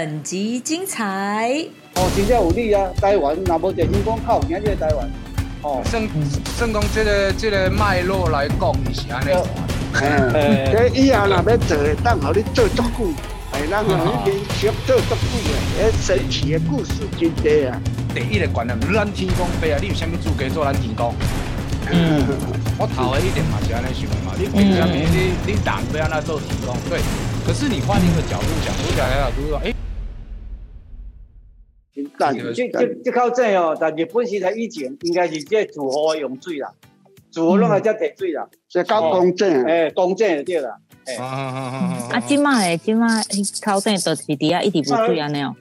本集精彩。哦，真正有理啊！台湾若无电信讲靠今这个台湾，哦，算算讲这个这个脉络来讲是安尼。嗯，这以后若要做，当互你做足久，哎，咱互你连续做足久诶，迄神奇的故事真多啊！第一个观念，咱天公伯啊，你有啥物资格做咱天公？嗯，我头一点嘛是安尼想嘛，你你你人要安那做天公？对，可是你换一个角度讲，我讲来就是说，哎。但这这这靠正哦，但日本时代以前应该是这住户用水啦，住户拢来遮摕水啦，这搞公正，诶，公正就对啦。啊，即马诶，即马靠正都是伫遐一直无水安尼哦。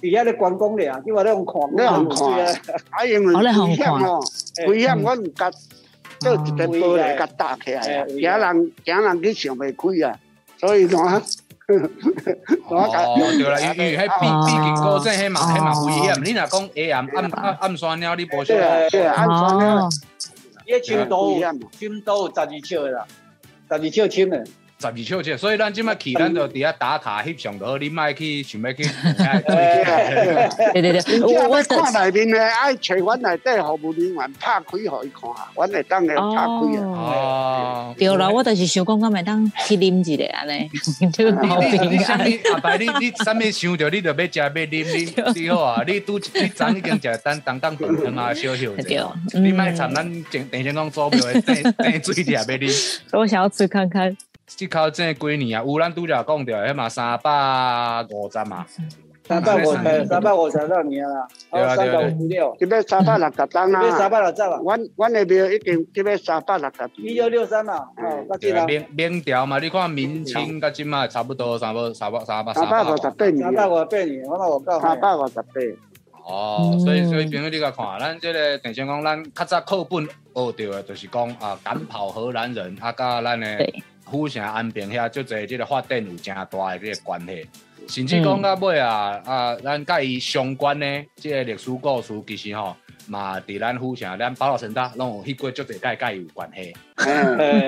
伫遐咧关公咧啊，你话咧用看，咧用看啊，因为危险哦，危险我毋甲做一个玻璃甲打起来，惊人惊人去上袂开啊，所以讲。哦，对啦，因为迄毕毕竟高正迄嘛迄嘛危险，你若讲下暗暗暗鸟，你无晓得。对暗山鸟，伊深度深度十二尺啦，十二尺深诶。十二小节，所以咱即摆去，咱就伫遐打卡翕相好，你莫去想要去。对对对，我我看内面咧，爱找阮内底服务人员拍开互伊看下，阮会当诶拍开啊。哦，对啦，我就是想讲，我咪当去啉一下。你阿伯，你你啥物想着，你就要食要啉，你你好啊，你拄你昨已经食单当当饭汤啊，小小者。你莫参咱电电线讲做标诶，等等水滴也要啉。我想要吃看看。即考这几年啊，有咱拄则讲着，迄嘛三百五十嘛，三百五十，三百五十。多年啦，对啊对啊，这边三百六十单啦，三百六十啊，阮阮那边已经这边三百六十，一九六三嘛，哦，对啊，明明调嘛，你看明清甲即嘛差不多，三百三百三百三百。五十八年，三百五十八年，我那我讲，三百五十八。哦，所以所以朋友你甲看，咱这个电视讲，咱较早课本学到的，就是讲啊，赶跑荷兰人，啊，甲咱的。府城安平遐，足侪即个发展有诚大的即个关系，甚至讲到尾啊啊，咱甲伊相关的即个历史故事，其实吼嘛，伫咱府城、咱宝岛城大拢有迄过足侪甲甲伊有关系。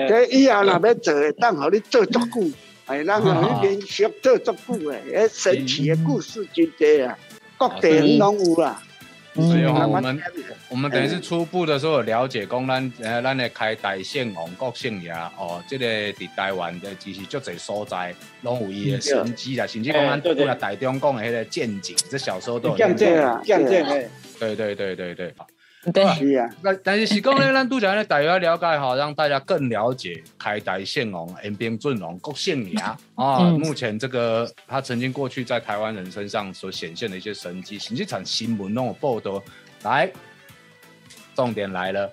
这以后若要做，当互你做足久，哎，咱互你连续做足久诶，迄神奇的故事真多啊，各地拢有啦。所以话，我们我们等于是初步的时候了解，讲咱呃咱的开台县王国姓爷哦，这个伫台湾的其实足侪所在，拢有伊的神迹啦，甚至讲咱对了台中讲的迄个见景，这小时候都有见证啊，见证诶，对对对对对。对，但但是是讲咧，咱拄则咧大约了解哈，让大家更了解开台县王、延边尊王、国姓爷啊。目前这个他曾经过去在台湾人身上所显现的一些神迹，甚至场新闻那种报道。来，重点来了，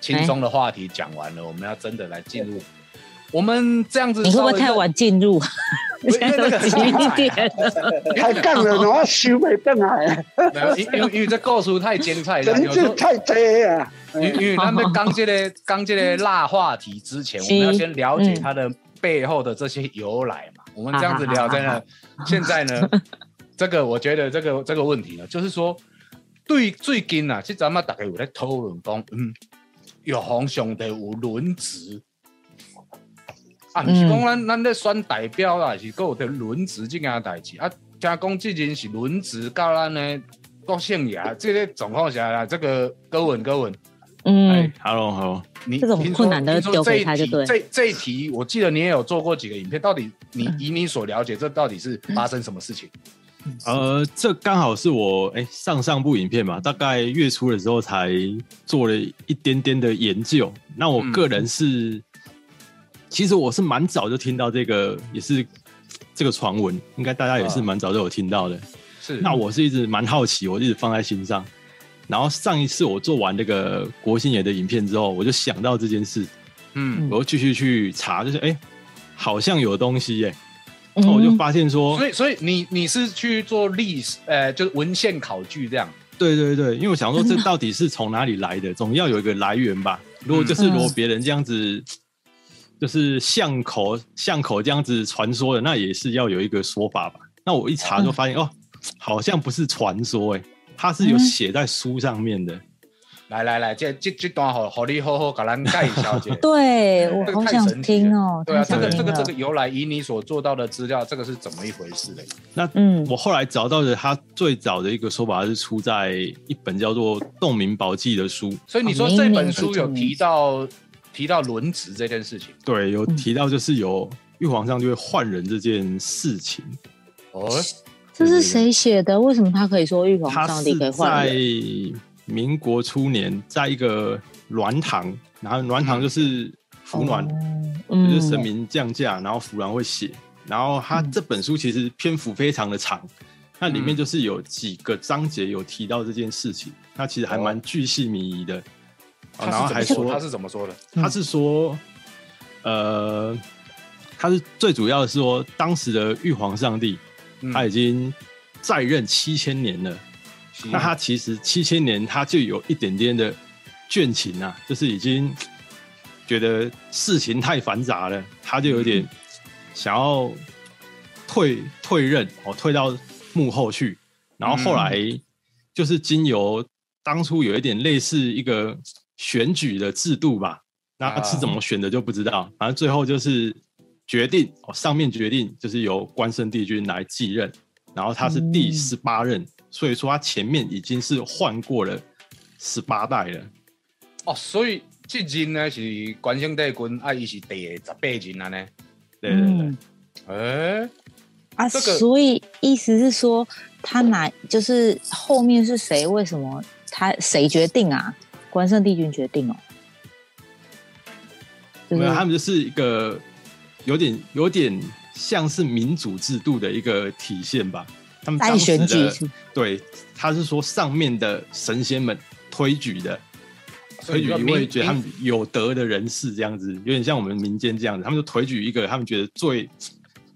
轻松的话题讲完了，我们要真的来进入。我们这样子，你会不会太晚进入？现在都几点太干了，我收袂转来。因因为因为这故事太精彩了，有时候太多啊。因因为他们刚这个 刚这个辣话题之前，我们要先了解它的背后的这些由来嘛。我们这样子聊在那，现在呢，这个我觉得这个这个问题呢，就是说，对最近啊，其实咱们大概有在讨论讲，嗯，有红兄弟有轮值。啊，毋是讲咱咱咧选代表啦，是有的轮值这件代志啊。听讲即人是轮值到咱的国姓爷，这个状况下啦，这个高文高文，嗯，Hello Hello，你这种困难的丢给他就对。这这一题，我记得你也有做过几个影片，到底你以你所了解，这到底是发生什么事情？呃，这刚好是我哎上上部影片嘛，大概月初的时候才做了一点点的研究。那我个人是。其实我是蛮早就听到这个，也是这个传闻，应该大家也是蛮早就有听到的。是，那我是一直蛮好奇，我一直放在心上。然后上一次我做完那个国新爷的影片之后，我就想到这件事，嗯，我又继续去查，就是哎，好像有东西耶。那我就发现说，所以所以你你是去做历史，呃，就是文献考据这样。对对对，因为我想说这到底是从哪里来的，总要有一个来源吧。如果就是如果别人这样子。就是巷口巷口这样子传说的，那也是要有一个说法吧？那我一查就发现哦，好像不是传说，哎，它是有写在书上面的。来来来，这这这段好好你好好给咱介绍一下。对我好想听哦，对啊，这个这个这个由来，以你所做到的资料，这个是怎么一回事嘞？那嗯我后来找到的，他最早的一个说法是出在一本叫做《洞明宝记》的书，所以你说哦这本书有提到提到轮值这件事情对，有嗯提到就是有玉皇上就会换人这件事情。哦，这是谁写的？为什么他可以说玉皇上帝可以换人？民国初年，在一个鸾堂，然后鸾堂就是服鸾，嗯就是神明降价，然后服鸾会写。然后他这本书其实篇幅非常的长，那里面就是有几个章节有提到这件事情，那其实还蛮巨细靡遗的。然后还说？他是怎么说的？他是说，呃，他是最主要的是说，当时的玉皇上帝嗯他已经在任七千年了，那他其实七千年他就有一点点的倦情啊，就是已经觉得事情太繁杂了，他就有点想要退退任哦，退到幕后去。然后后来就是经由当初有一点类似一个选举的制度吧，那是怎么选的就不知道，反正最后就是决定哦，上面决定就是由关圣帝君来继任，然后他是第十八任，所以说他前面已经是换过了十八代了。哦，所以这任呢是关圣帝君，啊，伊是第十八任了呢。对对对，嗯诶，啊，这个所以意思是说，他哪就是后面是谁？为什么他谁决定啊？关圣帝君决定哦。就是没有，他们就是一个有点有点像是民主制度的一个体现吧。他们在当时选举的对，他是说上面的神仙们推举的，推举一位觉得他们有德的人士，这样子有点像我们民间这样子，他们就推举一个他们觉得最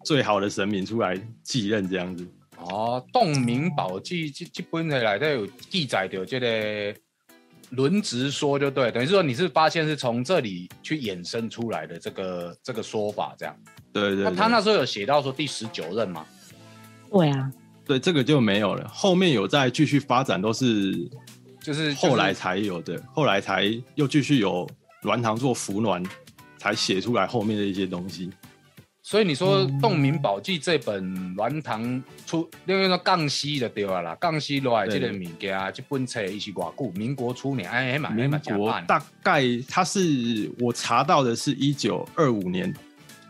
最好的神明出来继任这样子。哦，《洞明宝记》这这本的来都有记载的这个轮值说，就对，等于是说你是发现是从这里去衍生出来的这个这个说法，这样。对对对，那他那时候有写到说第十九任吗？对啊，对这个就没有了，后面有再继续发展，都是就是后来就是才有的，后来才又继续有栾堂做服鸾，才写出来后面的一些东西。所以你说嗯《洞明宝记》这本鸾堂出，因为说杠西的对啊啦，杠西落来这个物件，这本册伊是偌久？民国初年，哎哎嘛哎民国大概它是我查到的是一九二五年，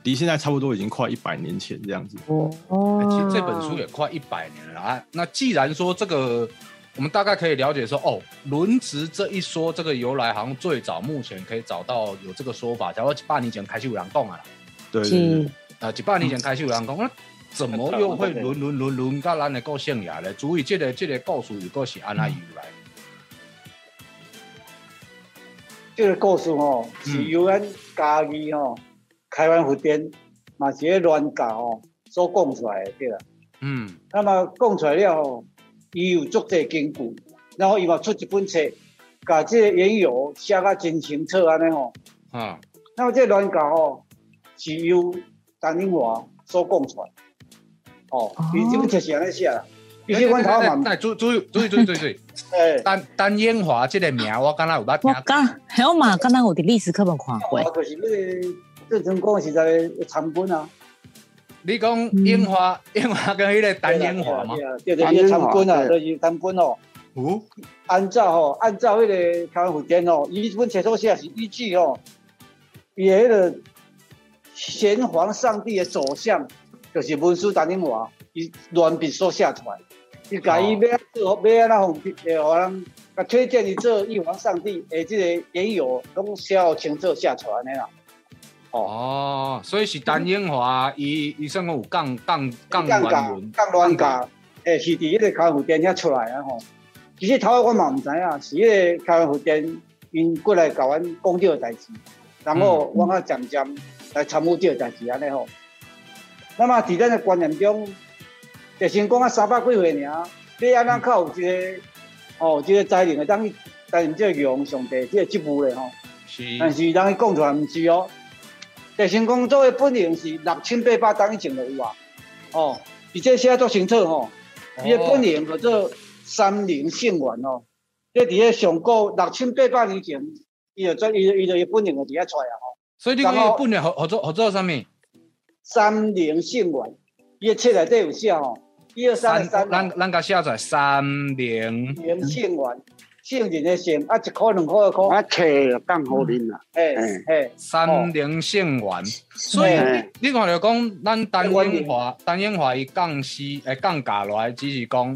离现在差不多已经快一百年前这样子。哦欸其实这本书也快一百年了啊。那既然说这个，我们大概可以了解说，哦，轮值这一说，这个由来好像最早目前可以找到有这个说法。假如一百年前开始有人讲啊啦，对对是对，呃，一百年前开始有人讲，那 怎么又会轮轮轮轮到咱的个性牙呢？注意这个这个故事又果是安那由来，这个故事吼、是由咱家己吼、开完佛殿嘛是个乱教吼所讲出来的对啦。嗯，那么讲出来了吼，伊有足侪根据，然后伊嘛出一本册，把这个缘由写啊真清楚安尼吼。啊，那么这个乱教吼是由陈英华所讲出来。哦，伊这本册是安尼写啦。其实阮头嘛毋，哎，注注意注意注意注意注意，诶，单单烟华这个名我刚才有捌听过。我刚还有嘛，刚才我的历史课本看过，哦就是迄个郑成功时代的参本啊。你讲烟花烟花跟迄个单英华吗？对对，对，参本啊，就是参本哦。哦，按照吼，按照迄个台湾福建哦，伊本册所写是依据哦，伊迄个先皇上帝的走向，就是文书单英华，伊乱笔所写出来。伊甲伊要做要安那方诶，互人甲推荐伊做玉皇上帝诶，即个缘由拢写好清楚写出来啦。哦，所以是单英华，伊伊算讲有杠杠杠乱伦，杠乱架，诶，是伫迄个台湾福典遐出来啊吼。其实头我嘛毋知影，是迄个台湾福典因过来甲阮讲即个代志，然后我较渐渐来参与这个代志安尼吼。那么伫咱的观念中，就先讲啊三百几岁尔，你安怎较有一个哦，一、个才能会当去担任这个玉皇上帝这个职务咧吼？是但是人伊讲出来毋是哦。地新工作为本营是六千八百当以前就有啊，哦，而且写足清楚吼，伊的本营叫做三灵圣元哦，这伫咧上古六千八百年前，伊就做伊伊就伊本人就伫遐出来啊吼。所以你讲伊本来合合作合作啥物？三灵性源，伊个册内底有写吼，一二三三，咱咱甲写出来三灵灵性丸，性人的性，啊一箍两箍的箍，啊，册讲好恁啦，嘿哎嘿，三灵性源。所以嘿你看着讲，咱单英华单英华伊降息诶降价落来，只是讲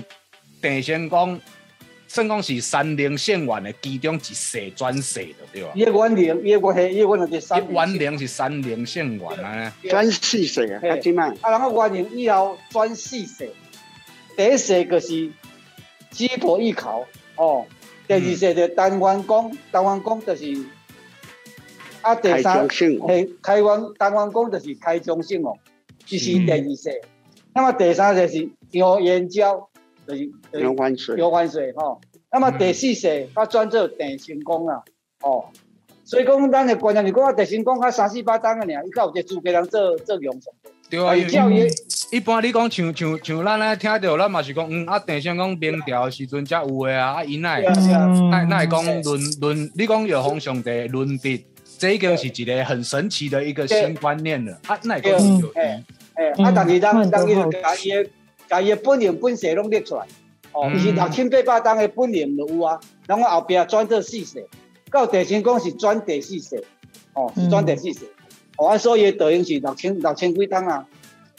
地仙讲，算讲是三灵性丸的其中一社转社的对吧？伊个原灵，伊个原嘿，伊个原灵是三伊原灵是三灵性丸啊，转四世啊，啊，即摆啊，然后原灵以后转四世，第一世就是鸡婆一考哦，第二世就单元宫，单元宫就是啊，第三中性哦，嘿，开元单元宫就是开中性哦，这是第二世。那么第三世是牛岩胶，就是就是牛湾水，游玩水吼。那么第四世他专做地神宫啊，哦，所以讲咱的观念是讲啊，地神宫较三四百档个尔，伊较有这资格人做做用上。对啊，因教育一般你讲像像像咱咧听到，咱嘛是讲，嗯啊，地仙讲明朝的时阵才有诶啊，啊因那对啊对啊，那那会讲伦伦，你讲有皇上帝伦理，这已经是一个很神奇的一个新观念了。啊，那会讲有诶，啊，但是咱咱伊就甲伊的甲伊的本人本色拢列出来，哦，嗯。伊是六千八百档的本人就有啊，然后后壁转做四世，到地神宫是转第四世，哦，是转第四世，哦，啊，所以的德行是六千六千几档啊，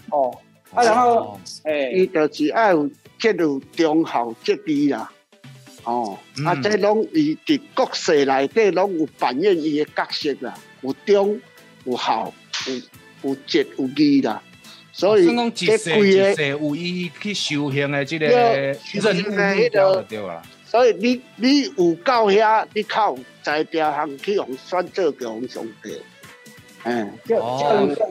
哦，啊，然后哦。诶。伊就是爱有这有忠孝节义啦。哦，啊，嗯。这拢伊伫国势内底拢有扮演伊的角色啦，有忠有孝有有节有义啦，所以这世一规个，世有伊去修行的这个任务目标就对啦。所以你你有到遐，你靠在条行去用选做个皇上帝，嗯，这哦这样讲，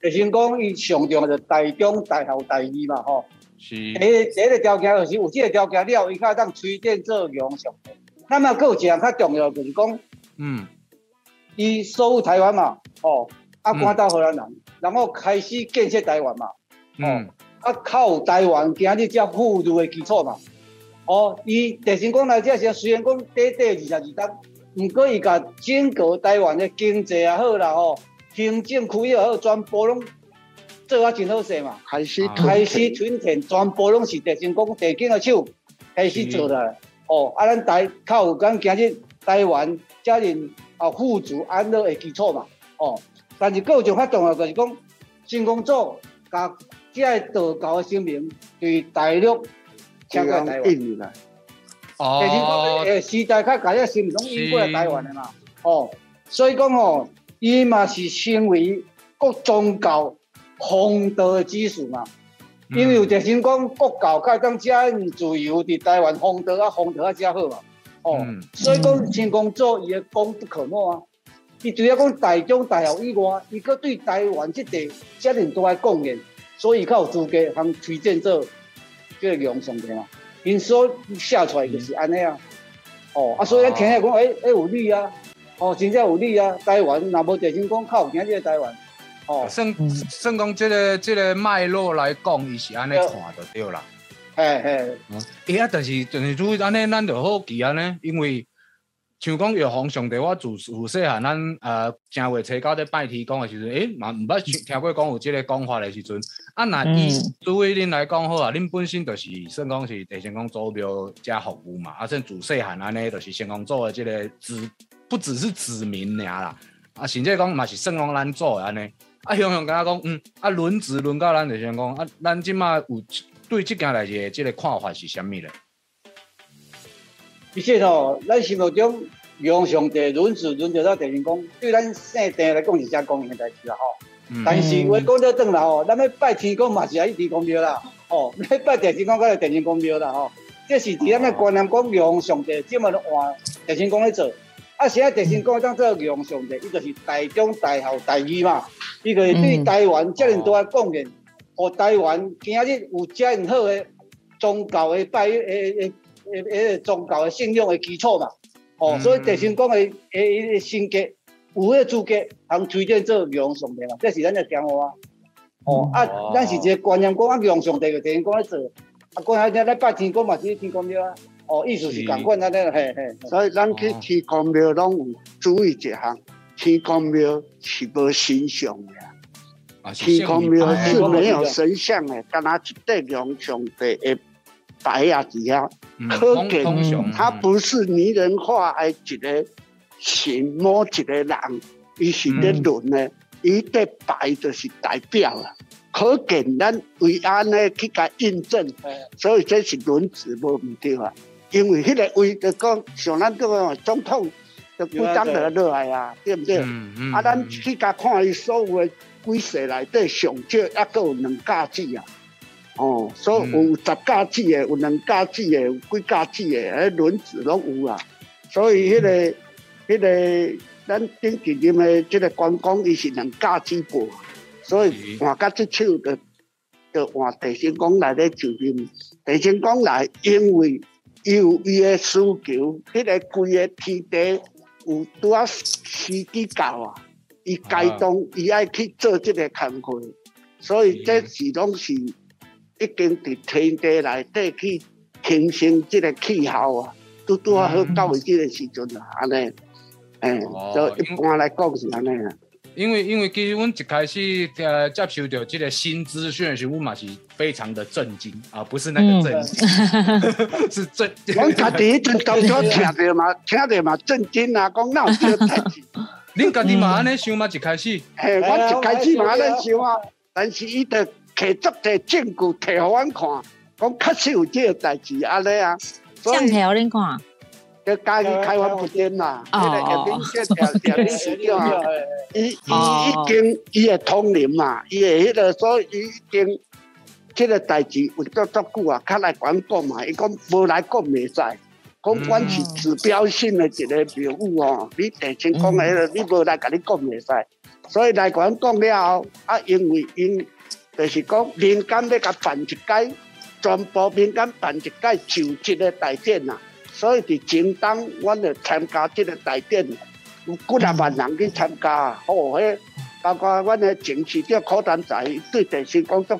就先讲伊上重就大中、大后、大二嘛，吼。是诶，这个条件就是有这个条件了，伊才当推荐做用上帝。那么，还有一项较重要就是讲，嗯伊收复台湾嘛，哦，啊，嗯赶到荷兰人，然后开始建设台湾嘛，嗯啊，靠台湾今日才富裕的基础嘛。哦，伊地神讲来这时候虽然讲短短二十二档，毋过伊甲整个台湾的经济也好啦，吼，行政区也好，全部拢做啊真好势嘛。开始啊开始存钱全部拢是地神讲地景的手开始做啦。哦，啊，咱台靠有咱今日台湾遮人啊富足安乐的基础嘛。哦，但是还有一种较重要就是讲，新工作甲这个道教的声明对大陆请过来台湾。印啦，地神讲哦，诶时代较甲这声明拢引过来台湾的嘛。哦，所以讲哦，伊嘛是成为各宗教风道的基础嘛。因为有地心讲国教较当遮自由伫台湾风道啊，风道啊遮好嘛。哦，嗯所以讲新工作伊的功不可没啊。伊除了讲大中大学以外，伊佫对台湾即地遮尔大的贡献，所以较有资格通推荐做这个用上帝嘛。因所写出来就是安尼啊。哦，啊，所以咱听下讲，诶、诶、有理啊。哦，真正有理啊。台湾若无地心讲，较有今日的台湾。哦，算嗯算讲这个这个脉络来讲，伊是安尼看就对啦。嘿嘿。伊啊，但是但是如安尼，咱就好奇安尼，因为像讲玉皇上帝，我自自细汉咱呃正月初九咧拜天公的时阵，诶嘛毋捌听过讲有即个讲法的时阵，啊那伊嗯作为恁来讲好啊，恁本身就是算讲是地神公祖庙加服务嘛，啊算自细汉安尼，就是先公做的即个子，不只是子民尔啦，啊甚至讲嘛是算讲咱做的安尼。啊，雄雄甲我讲，嗯，啊轮值轮到咱就先讲，啊，咱即马有对即件代志的即个看法是啥物咧？其实吼，咱心目中用上帝轮子轮着到地神公，对咱圣地来讲是正公平的代志啦吼。嗯但是话讲到转来吼，咱要拜天公嘛是爱去地公庙啦，吼，要拜地神公，甲地神公庙啦吼。这是伫咱的观念讲用上帝，即么都换地神公咧做。啊，现在地神公当做用上帝，伊就是大中大孝大义嘛，伊就是对台湾遮尔大的贡献，互台湾今日有遮尔好的宗教的拜诶诶诶诶宗教的信仰的基础嘛。哦，嗯所以地神公的诶诶性格有迄个资格通推荐做用上帝嘛，这是咱的讲话啊。哦，啊哦，咱是一个观念讲啊，用上帝就地神公咧做，啊，讲下咱来拜天公嘛是天公庙啊。哦，意思是共款安尼，嘿嘿。所以咱去天公庙拢有注意一项，天公庙是无神像的。啊，天公庙是母没有神像的，干那一块龙上帝的牌啊底下，嗯可见它不是拟人化的一个神摸一个人，伊是咧论的，伊的牌就是代表啊。可见咱为安尼去甲印证，所以这是轮子无毋对啊。因为迄个位就讲像咱这个总统，就几张落落来啊，对不对？嗯嗯啊，咱去甲看伊所有的几世内底上少，抑个有两架子啊。哦，所以有十架子的，有两架子的，有几架子的，迄轮子拢有啊。所以迄、个、迄、个，咱顶几年的即个关公，伊是两架子过，所以换到即手就就换地神公来咧就任。地神公来，因为伊有伊的需求，迄、个规个天地有拄啊时机到啊。伊该当，伊爱去做即个工课，所以这是拢是已经伫天地内底去形成即个气候啊，拄拄啊好到位即个时阵啊，安尼，诶，哦就一般来讲是安尼啊。因为因为其实阮一开始呃接受到这个新资讯的时候，我嘛是非常的震惊啊，不是那个震惊，是震。阮家己迄阵当初听着嘛，听着嘛震惊啊，讲哪有这个代志？恁家己嘛安尼想嘛？一开始，嘿，我一开始嘛安尼想啊，但是伊着摕足侪证据摕互阮看，讲确实有这个代志安尼啊，所以这样条恁看，就家己开发不点嘛，哦迄个叶明这条条理市长啊，伊伊哦。已经伊会通灵嘛，伊会迄个，所以伊已经即个代志有足足久啊，较来管讲嘛，伊讲无来讲袂使，讲阮是指标性的一个庙宇哦，你地前讲的迄个，你无来甲你讲袂使，所以来管讲了后，啊，因为因就是讲民间要甲办一届，全部民间办一届就这个大典啊。所以伫前当，阮就参加即个大典，有几啊万人去参加啊！哦，迄包括阮的前市长柯丹仔，对地神讲足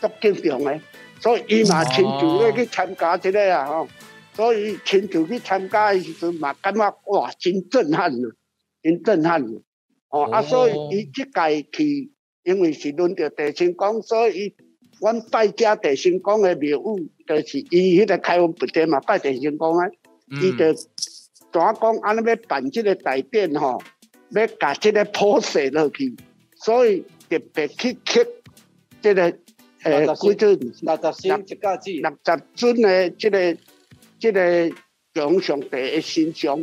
足敬重的，所以伊嘛亲自咧去参加即个啊吼。所以亲自去参加的时阵嘛，感觉哇，真震撼啊，真震撼啊！哦，啊，哦所以伊即届去，因为是轮到地神讲，所以伊阮拜家地神讲的庙宇，就是伊迄个开运不典嘛，拜地神讲啊。伊嗯就怎讲安尼要办即个大典吼，要甲即个铺设落去，所以特别去刻即个诶几尊六十星一架子，六十尊的即个即个强上帝的形象，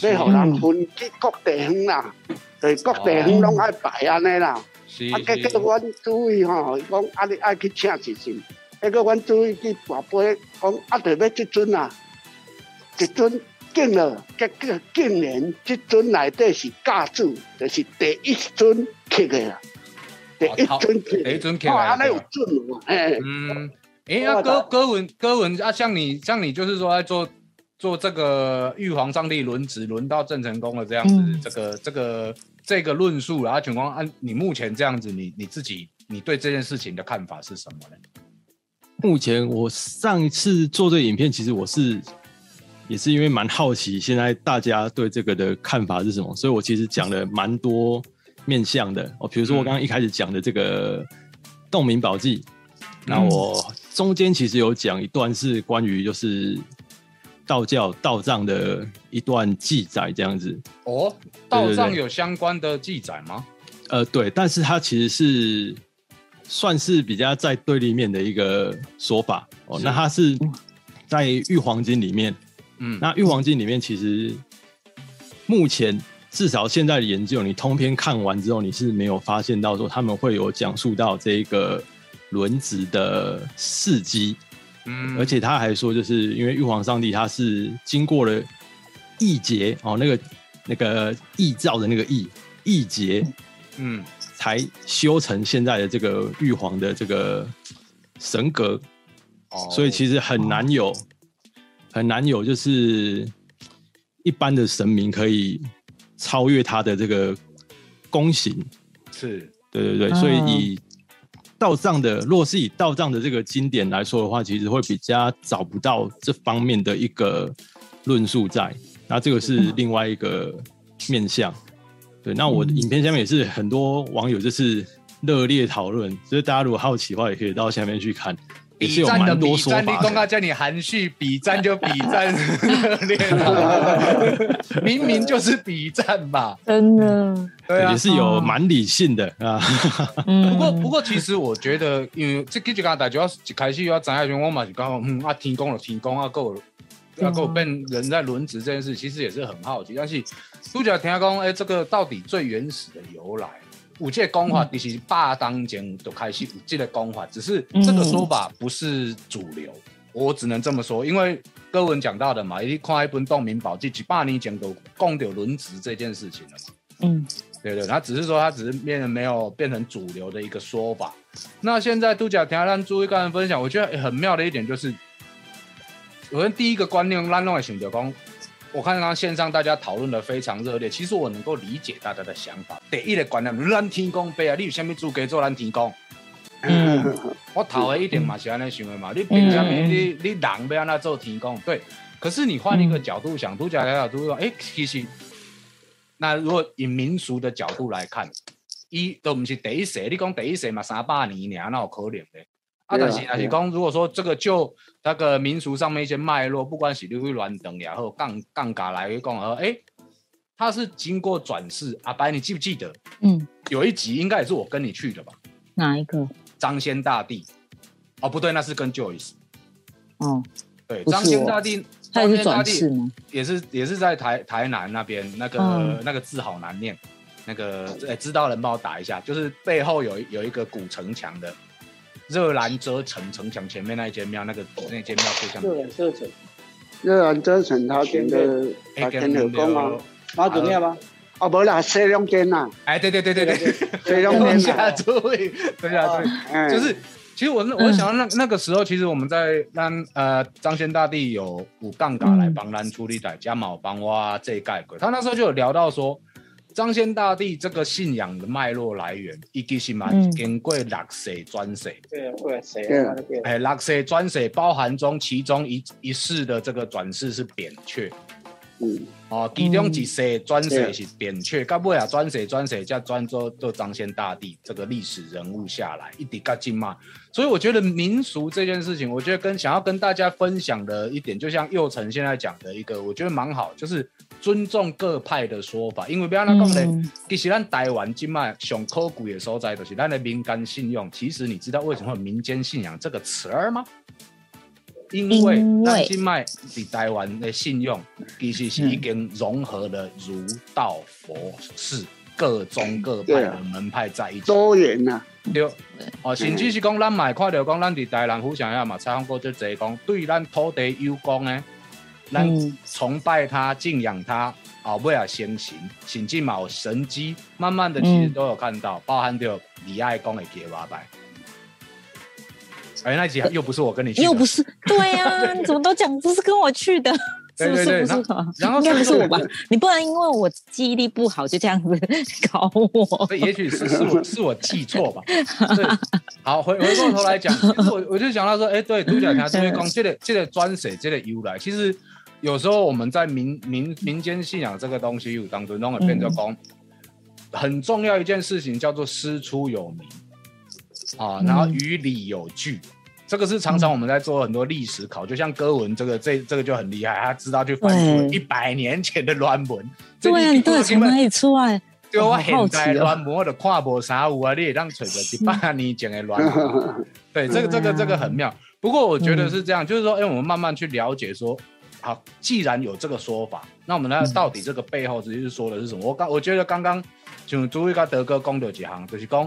要互人分去各地方啦，就是各地方拢爱拜安尼啦。是啊，结果阮主意吼，伊讲啊，你爱去请一尊，结果阮主意去跋杯，讲啊，就要即阵啊，即阵敬了，结果竟然即阵内底是教主，就是第一尊刻的啦，第一尊刻的，第一尊刻的哦，安尼有准哦，哎，嗯，哎、啊，歌歌文歌文啊，像你像你就是说在做做这个玉皇上帝轮值轮到郑成功了这样子，嗯这个这个这个论述，然后请光按你目前这样子，你你自己你对这件事情的看法是什么呢？目前我上一次做这个影片，其实我是也是因为蛮好奇，现在大家对这个的看法是什么，所以我其实讲了蛮多面向的哦。比如说我刚刚一开始讲的这个洞明宝记，那我中间其实有讲一段是关于就是道教道藏的一段记载，这样子。哦，道藏有相关的记载吗？呃，对，但是它其实是算是比较在对立面的一个说法哦。那它是在玉皇经里面，嗯，那玉皇经里面其实目前至少现在的研究，你通篇看完之后，你是没有发现到说他们会有讲述到这个轮值的事迹，嗯。而且他还说，就是因为玉皇上帝他是经过了义劫哦，那个那个义造的那个义义劫，嗯。才修成现在的这个玉皇的这个神格，哦。所以其实很难有很难有就是一般的神明可以超越他的这个功行。是。对对对，嗯。所以以道藏的，若是以道藏的这个经典来说的话，其实会比较找不到这方面的一个论述在。那这个是另外一个面向。对，那我的影片下面也是很多网友就是热烈讨论，所以大家如果好奇的话，也可以到下面去看。比战的比战，你公告叫你含蓄，比战就比战，热烈明明就是比战吧？真的，对啊，也是有蛮理性的啊。不过不过，其实我觉得，因为这个就刚大家要一开始要展下去，我嘛是刚好嗯啊，停工了，停工啊，够要够变人在轮值这件事，其实也是很好奇。但是主角听讲，哎，这个到底最原始的由来？五届功法，其实霸当前都开始五戒的功法，只是这个说法不是主流，我只能这么说，因为歌文讲到的嘛，一看一本《洞明宝记》，几百年前都讲到轮值这件事情了嘛。嗯，对对，他只是说他只是变没有变成主流的一个说法。那现在杜假听让朱一个人分享，我觉得很妙的一点就是，首先第一个观念，让弄来选择讲。我看刚刚线上大家讨论的非常热烈，其实我能够理解大家的想法。第一个观念，咱天公杯啊，你有虾米资格做咱天公？嗯，我讨厌一点嘛，是安尼想的嘛。你凭什么？你你人要安那做天公？对。可是你换一个角度想，独角角度说，哎，其实那如果以民俗的角度来看，一都不是第一世，你讲第一世嘛，三百年年那有可能的。啊，但是啊是讲，如果说这个就那个民俗上面一些脉络，不管是你会乱等然后杠杠杆来讲，说，哎，他是经过转世。阿白，你记不记得？嗯，有一集应该也是我跟你去的吧？哪一个？张仙大帝。哦，不对，那是跟 Joyce。哦，对，张仙大帝，他也是转世吗？也是，也是在台台南那边，那个那个字好难念。那个，哎，知道人帮我打一下，就是背后有有一个古城墙的。热兰遮城城墙前面那一间庙，那个那间庙就像热兰遮城，热兰遮城他建的他建的宫啊，妈祖庙吗？哦，不啦，西凉殿呐。哎，对对对对对，西凉殿 下注意，对下注意，就是其实我我想那那个时候，其实我们在让呃张先大帝有五杠杆来帮咱处理在加毛帮哇这一盖鬼，他那时候就有聊到说。张仙大帝这个信仰的脉络来源，一其是嘛经过六世转世，对，对，对，哎，六世转世包含中其中一一世的这个转世是扁鹊，嗯，哦，其中一些转世是扁鹊，到尾啊转世转世才转做做张仙大帝这个历史人物下来，一直到今嘛，所以我觉得民俗这件事情，我觉得跟想要跟大家分享的一点，就像佑成现在讲的一个，我觉得蛮好，就是。尊重各派的说法，因为不要那讲咧，其实咱台湾今麦上考古的所在，就是咱的民间信用。其实你知道为什么民间信仰这个词儿吗？因为咱今麦的台湾的信用，其实是已经融合了儒道佛释各宗各派的门派在一起，多元呐。对，哦，甚至是讲咱买看到讲咱伫台南府想要嘛，采访过就这讲，对咱土地有功呢。咱崇拜他、敬仰他，啊，为了先行，请进某神机，慢慢的其实都有看到，包含着李爱公的铁瓦拜。哎，那集又不是我跟你去，又不是，对呀，你怎么都讲不是跟我去的？是不是？不是然后应该不是我吧？你不能因为我记忆力不好就这样子 搞我。也许是是我是我记错吧？好，回回过头来讲，我我就想到说，哎，对，独角侠这位公，这个这个专水这个由来，其实。有时候我们在民民民间信仰这个东西当中，都会变成讲很重要一件事情，叫做师出有名啊，然后于理有据。这个是常常我们在做很多历史考，就像歌文这个，这这个就很厉害，他知道去翻出一百年前的乱文。对啊，你从哪里出来？对我现在乱文，我的看无啥有啊，你也让揣着一百年前的乱文。对，这个这个这个很妙。不过我觉得是这样，就是说，哎，我们慢慢去了解说。好，既然有这个说法，那我们呢？到底这个背后直接说的是什么？我刚我觉得刚刚就朱一跟德哥讲的几行，就是讲，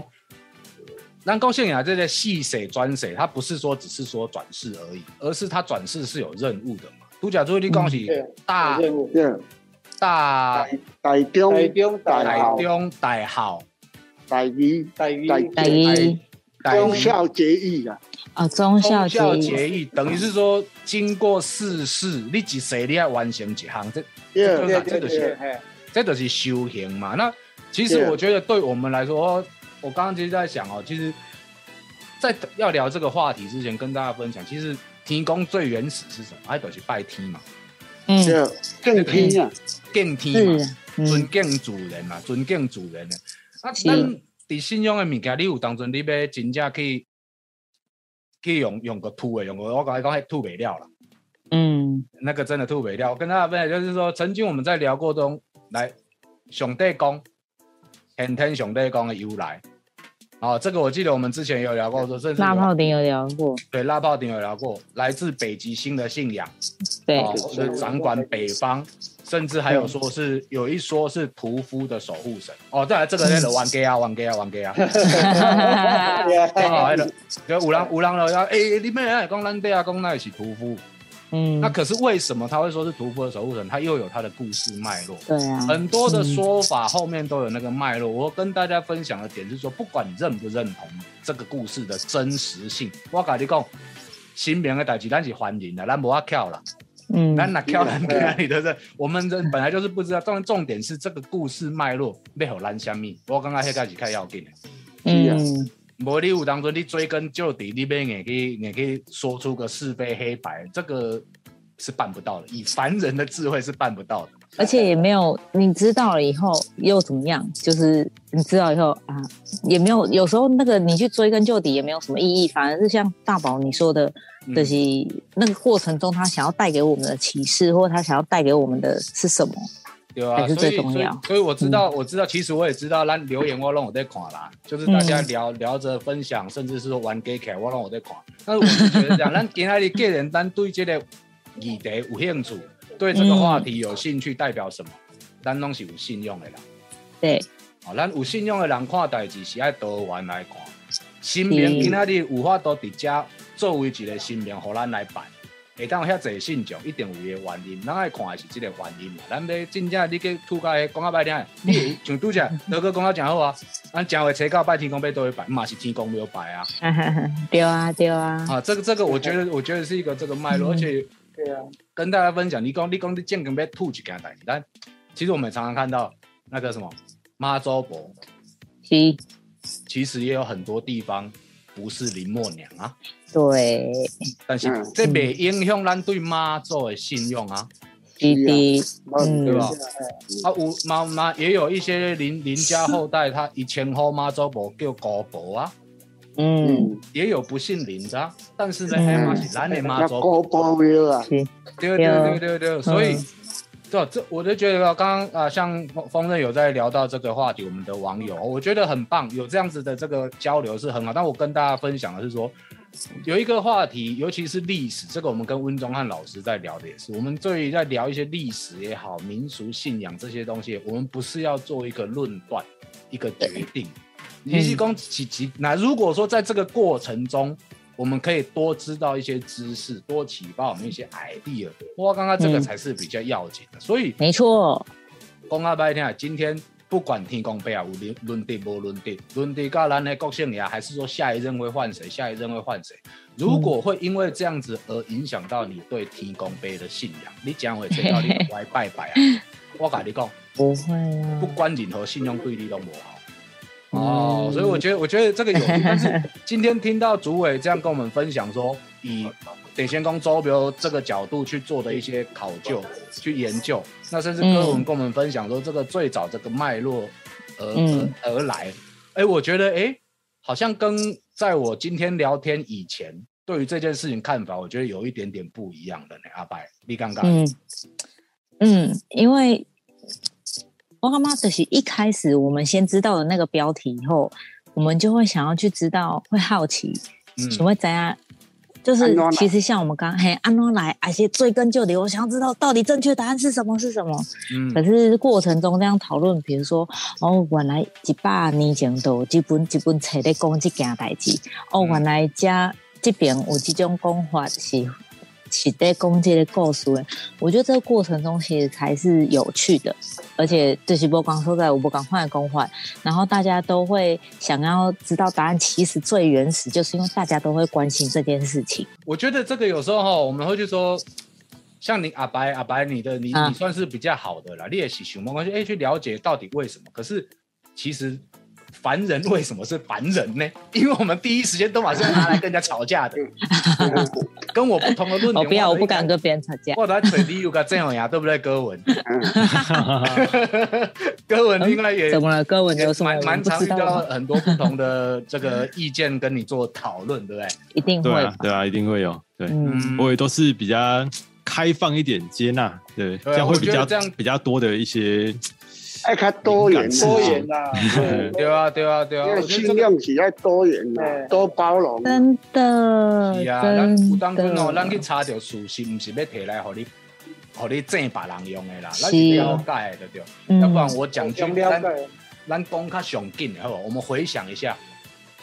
那高信雅这些细水转水，他不是说只是说转世而已，而是他转世是有任务的嘛。独角朱一恭喜大大大中大中大中大好大一大一。大一。忠孝节义啊。啊，忠孝节义。等于是说，经过世事，你几岁你要完成一项，这这这都是这都是修行嘛。那其实我觉得，对我们来说，我刚刚其实在想哦，其实在要聊这个话题之前，跟大家分享，其实提供最原始是什么？哎，就是拜天嘛。嗯，敬天啊，敬天嘛，尊敬主人嘛，尊敬主人的。啊，咱伫信用的物件，你有当中你要真正去去用用个吐的，用个我刚才讲还吐不了了。嗯，那个真的吐不了。我跟大家分享就是说，曾经我们在聊过中来上帝公，天天上帝公的由来。哦，这个我记得我们之前有聊过，说甚至拉炮顶有聊过，对，拉炮顶有聊过，来自北极星的信仰，对，是掌管北方，甚至还有说是有一说是屠夫的守护神。哦，再来这个那个玩 gay 啊，玩 gay 啊，玩 gay 啊，哈哈哈就五郎五郎了，要哎，你们人讲咱对啊，讲那是屠夫。嗯，那可是为什么他会说是屠夫的守护神？他又有他的故事脉络。对啊，很多的说法后面都有那个脉络。我跟大家分享的点是说，不管你认不认同这个故事的真实性，我跟你讲，新名的代志咱是欢迎的，咱不要跳了。嗯，咱哪跳咱哪里的这，我们人本来就是不知道。重，重点是这个故事脉络背后蓝虾米。我刚刚黑开始开要紧的。嗯。无你有当中你追根究底，你边也可以也可以说出个是非黑白，这个是办不到的，以凡人的智慧是办不到的。而且也没有，你知道了以后又怎么样？就是你知道以后啊，也没有，有时候那个你去追根究底也没有什么意义，反而是像大宝你说的，就是那个过程中他想要带给我们的启示，或者他想要带给我们的是什么？对啊，所以所以所以我知道，我知道，其实我也知道，那留言我让我在看啦，就是大家聊聊着分享，甚至是说玩 gay 卡，我让我在看。但是我是觉得这样，咱今天的个人单对这个议题有兴趣，对这个话题有兴趣，代表什么？咱拢是有信用的人。对，啊，咱有信用的人看代志是爱多元来看，新名今天的有法都伫遮作为一个新名，互咱来办。会当遐侪信众，一定有伊个原因。咱爱看的是即个原因嘛。咱要真正你去吐个讲啊歹听，你 像拄只德哥讲啊诚好啊。咱正会车到拜天公，拜都会拜，嘛是天公没有拜啊。对啊，对啊。啊，这个这个，我觉得我觉得是一个这个脉络，而且对啊，跟大家分享，你讲你讲你建根要吐一件代志，但其实我们常常看到那个什么妈祖婆，其其实也有很多地方不是林默娘啊。对，但是这未影响咱对妈祖的信用啊，弟弟，对吧？啊，有妈妈也有一些邻邻家后代，他以前号妈祖婆叫高伯啊，嗯，也有不姓林的，但是呢，咱的妈祖。高伯庙啊，对对对对。对，所以，对这我就觉得刚刚啊，像风风刃有在聊到这个话题，我们的网友，我觉得很棒，有这样子的这个交流是很好，但我跟大家分享的是说。有一个话题，尤其是历史，这个我们跟温宗汉老师在聊的也是。我们对于在聊一些历史也好、民俗信仰这些东西，我们不是要做一个论断、一个决定。也是讲几几那如果说在这个过程中，我们可以多知道一些知识，多启发我们一些 idea，哇，刚刚这个才是比较要紧的。所以没错，公阿白天啊今天。不管天公伯啊，有轮轮地无轮地，轮地到咱的国姓爷，还是说下一任会换谁？下一任会换谁？如果会因为这样子而影响到你对天公伯的信仰，你将会接到你歪拜拜啊！我跟你讲，不会啊，不管任何信用对你都无好哦。所以我觉得，我觉得这个有，但是今天听到主委这样跟我们分享说，以点仙宫周标这个角度去做的一些考究、去研究，那甚至歌文跟我们分享说，这个最早这个脉络而而来，哎，我觉得哎，好像跟在我今天聊天以前对于这件事情看法，我觉得有一点点不一样的呢。阿白，你刚刚嗯嗯，因为我他妈就是一开始我们先知道了那个标题以后，我们就会想要去知道，会好奇，请问怎样？就是其实像我们刚嘿安诺来，而且追根究底，我想要知道到底正确答案是什么是什么。嗯，可是过程中这样讨论，比如说哦，原来一百年前都基本基本册在讲这件代志，哦，原来家这边有这种讲法是。期待攻击的故事，我觉得这个过程中其实才是有趣的，而且这些波光说在我不敢换的公换，然后大家都会想要知道答案。其实最原始就是因为大家都会关心这件事情。我觉得这个有时候哈，我们会去说，像你阿白阿白，你的你你算是比较好的啦，你也喜熊猫关系，哎，去了解到底为什么。可是其实。凡人为什么是凡人呢？因为我们第一时间都马上拿来跟人家吵架的，跟我不同的论点。我不要，我不敢跟别人吵架。我在嘴里有个这样呀，对不对？歌文，歌文应该也怎么了？歌文有什么？蛮蛮常遇到很多不同的这个意见跟你做讨论，对不对？一定会，对啊，一定会有。对，我也都是比较开放一点，接纳，对，这样会比较这样比较多的一些。爱看多元多元呐，对啊对啊对啊，因为尽量是爱多元呐，多包容。真的，是啊，咱有当分哦，咱去查着事实，唔是要摕来互你，互你正别人用的啦，咱是了解的对。要不然我讲就咱咱讲较上紧的好，我们回想一下，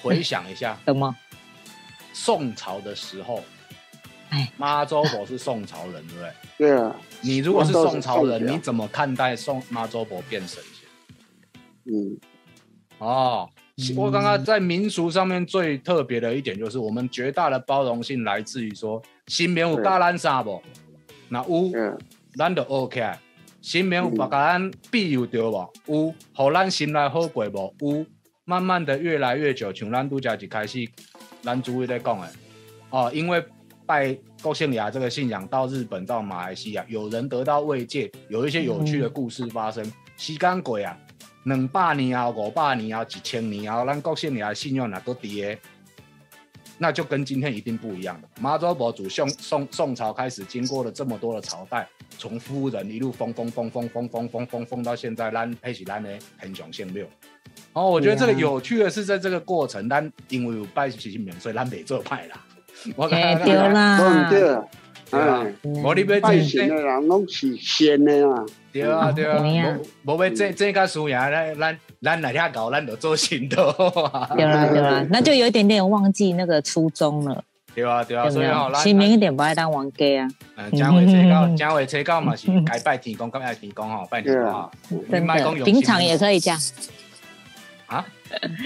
回想一下，什么？宋朝的时候，哎，妈祖婆是宋朝人，对不对？对啊。你如果是宋朝人，你怎么看待宋妈祖婆变神仙？嗯，哦，我刚刚在民俗上面最特别的一点就是，我们绝大的包容性来自于说，新棉有加咱啥不？那有，咱就 OK。新棉有把咱庇佑着无？有，好咱心来好过不？有，慢慢的越来越久，像咱都家一开始，咱主位在讲的，哦，因为。拜高仙雅这个信仰到日本到马来西亚，有人得到慰藉，有一些有趣的故事发生。西干鬼啊，两百年啊，五百年啊，几千年啊，咱高仙雅的信仰哪都跌，那就跟今天一定不一样的。马祖博主宋宋宋朝开始，经过了这么多的朝代，从夫人一路封封封封封封封封封到现在，咱佩奇咱的很雄性六。然后我觉得这个有趣的是，在这个过程，咱因为有拜习近平，所以咱没做派啦。我对啦，对啊，哎，我你要拜神的人拢是仙的嘛，对啊对啊，无无要这这个输赢，咱咱咱哪天搞，咱就做行动。对啦对啦，那就有一点点忘记那个初衷了。对啊对啊，所以哦，亲民一点，不爱当王家啊。嗯，讲话车高，讲话车高嘛是该拜天公，该爱天公吼，拜天公哈。真的，平常也可以这样。啊？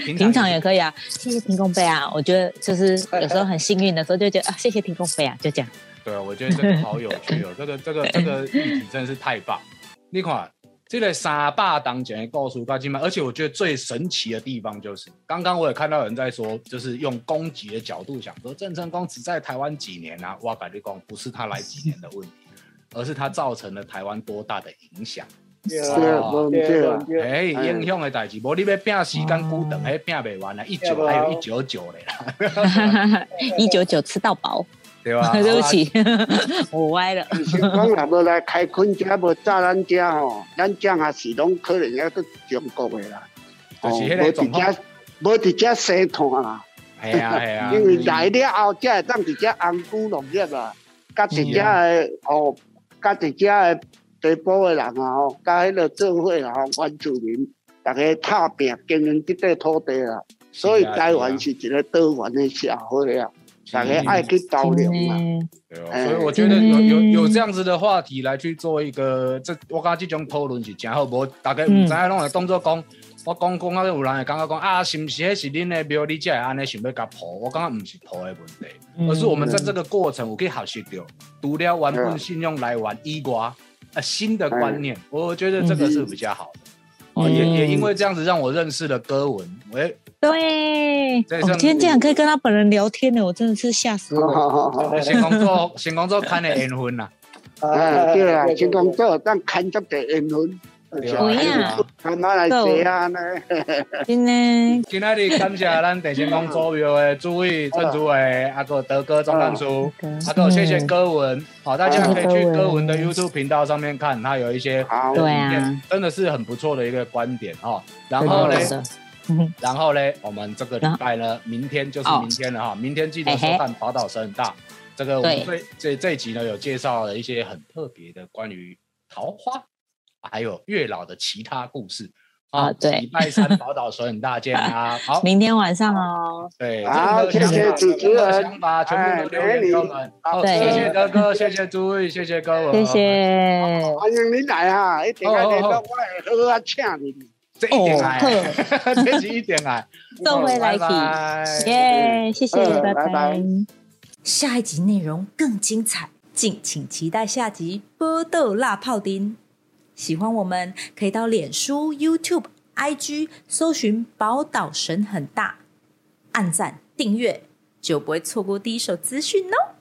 平常也可以啊，谢谢天公杯啊！我觉得就是有时候很幸运的时候，就觉得啊，谢谢天公杯啊，就这样。对啊，我觉得这个好有趣哦，这个这个这个议题真的是太棒。你看，这个沙霸当前告诉大家嘛，而且我觉得最神奇的地方就是，刚刚我也看到有人在说，就是用攻击的角度想说，郑成功只在台湾几年啊？哇，百利公不是他来几年的问题，而是他造成了台湾多大的影响。对，哎，影响的代志，无你要拼时间久长，还拼不完啦，一九还有一九九嘞啦，一九九吃 到饱，对吧？对不起，我歪了。先讲也无来开垦家，无炸咱家吼，咱家也是拢可能要去中国的啦，哦，无伫家，无伫遮生团啊，系啊系啊，因为来了后，才会当伫遮安居农业啊，甲伫遮的哦，甲伫遮的。北部的人啊，吼，加迄个做伙啊，原住民，大家打拼经营这块土地啦，所以台湾是一个多元的社会啊，大家爱去交流嘛。对所以我觉得有有有这样子的话题来去做一个，这我感觉这种讨论是正好，无大家唔知影拢会当作讲，我讲讲啊，有人会感觉讲啊，是不是迄是恁的庙，你才会安尼想要甲破？我感觉唔是破的问题，而是我们在这个过程，我可以学习到，除了原本信用来源以外。啊，新的观念，我觉得这个是比较好的。哦，也也因为这样子，让我认识了歌文。喂，对，我今天这样可以跟他本人聊天呢，我真的是吓死我。新工作，新工作看的缘分呐。啊，对啊，新工作但看足的缘分。不呀，看哪来这样呢？今天，今天的感谢咱地心公所有的主委、郑主委，阿哥德哥、张干叔，阿哥。谢谢歌文，好，大家可以去歌文的 YouTube 频道上面看，他有一些对啊，真的是很不错的一个观点哦。然后呢，然后呢，我们这个礼拜呢，明天就是明天了哈，明天记得收看《宝岛神很大》，这个我们这这这一集呢有介绍了一些很特别的关于桃花。还有月老的其他故事。啊，对，礼拜三宝岛水很大见啊，好，明天晚上哦，对，好，谢谢主持人，想法全部都留给我们，好，谢谢哥哥，谢谢诸位，谢谢各位，谢谢，欢迎你来啊，一点来点到我来喝啊，请你，这一点来，这是一点来，送回来体，耶，谢谢，拜拜，下一集内容更精彩，敬请期待下集波豆辣泡丁。喜欢我们，可以到脸书、YouTube、IG 搜寻“宝岛神很大”，按赞订阅就不会错过第一手资讯哦。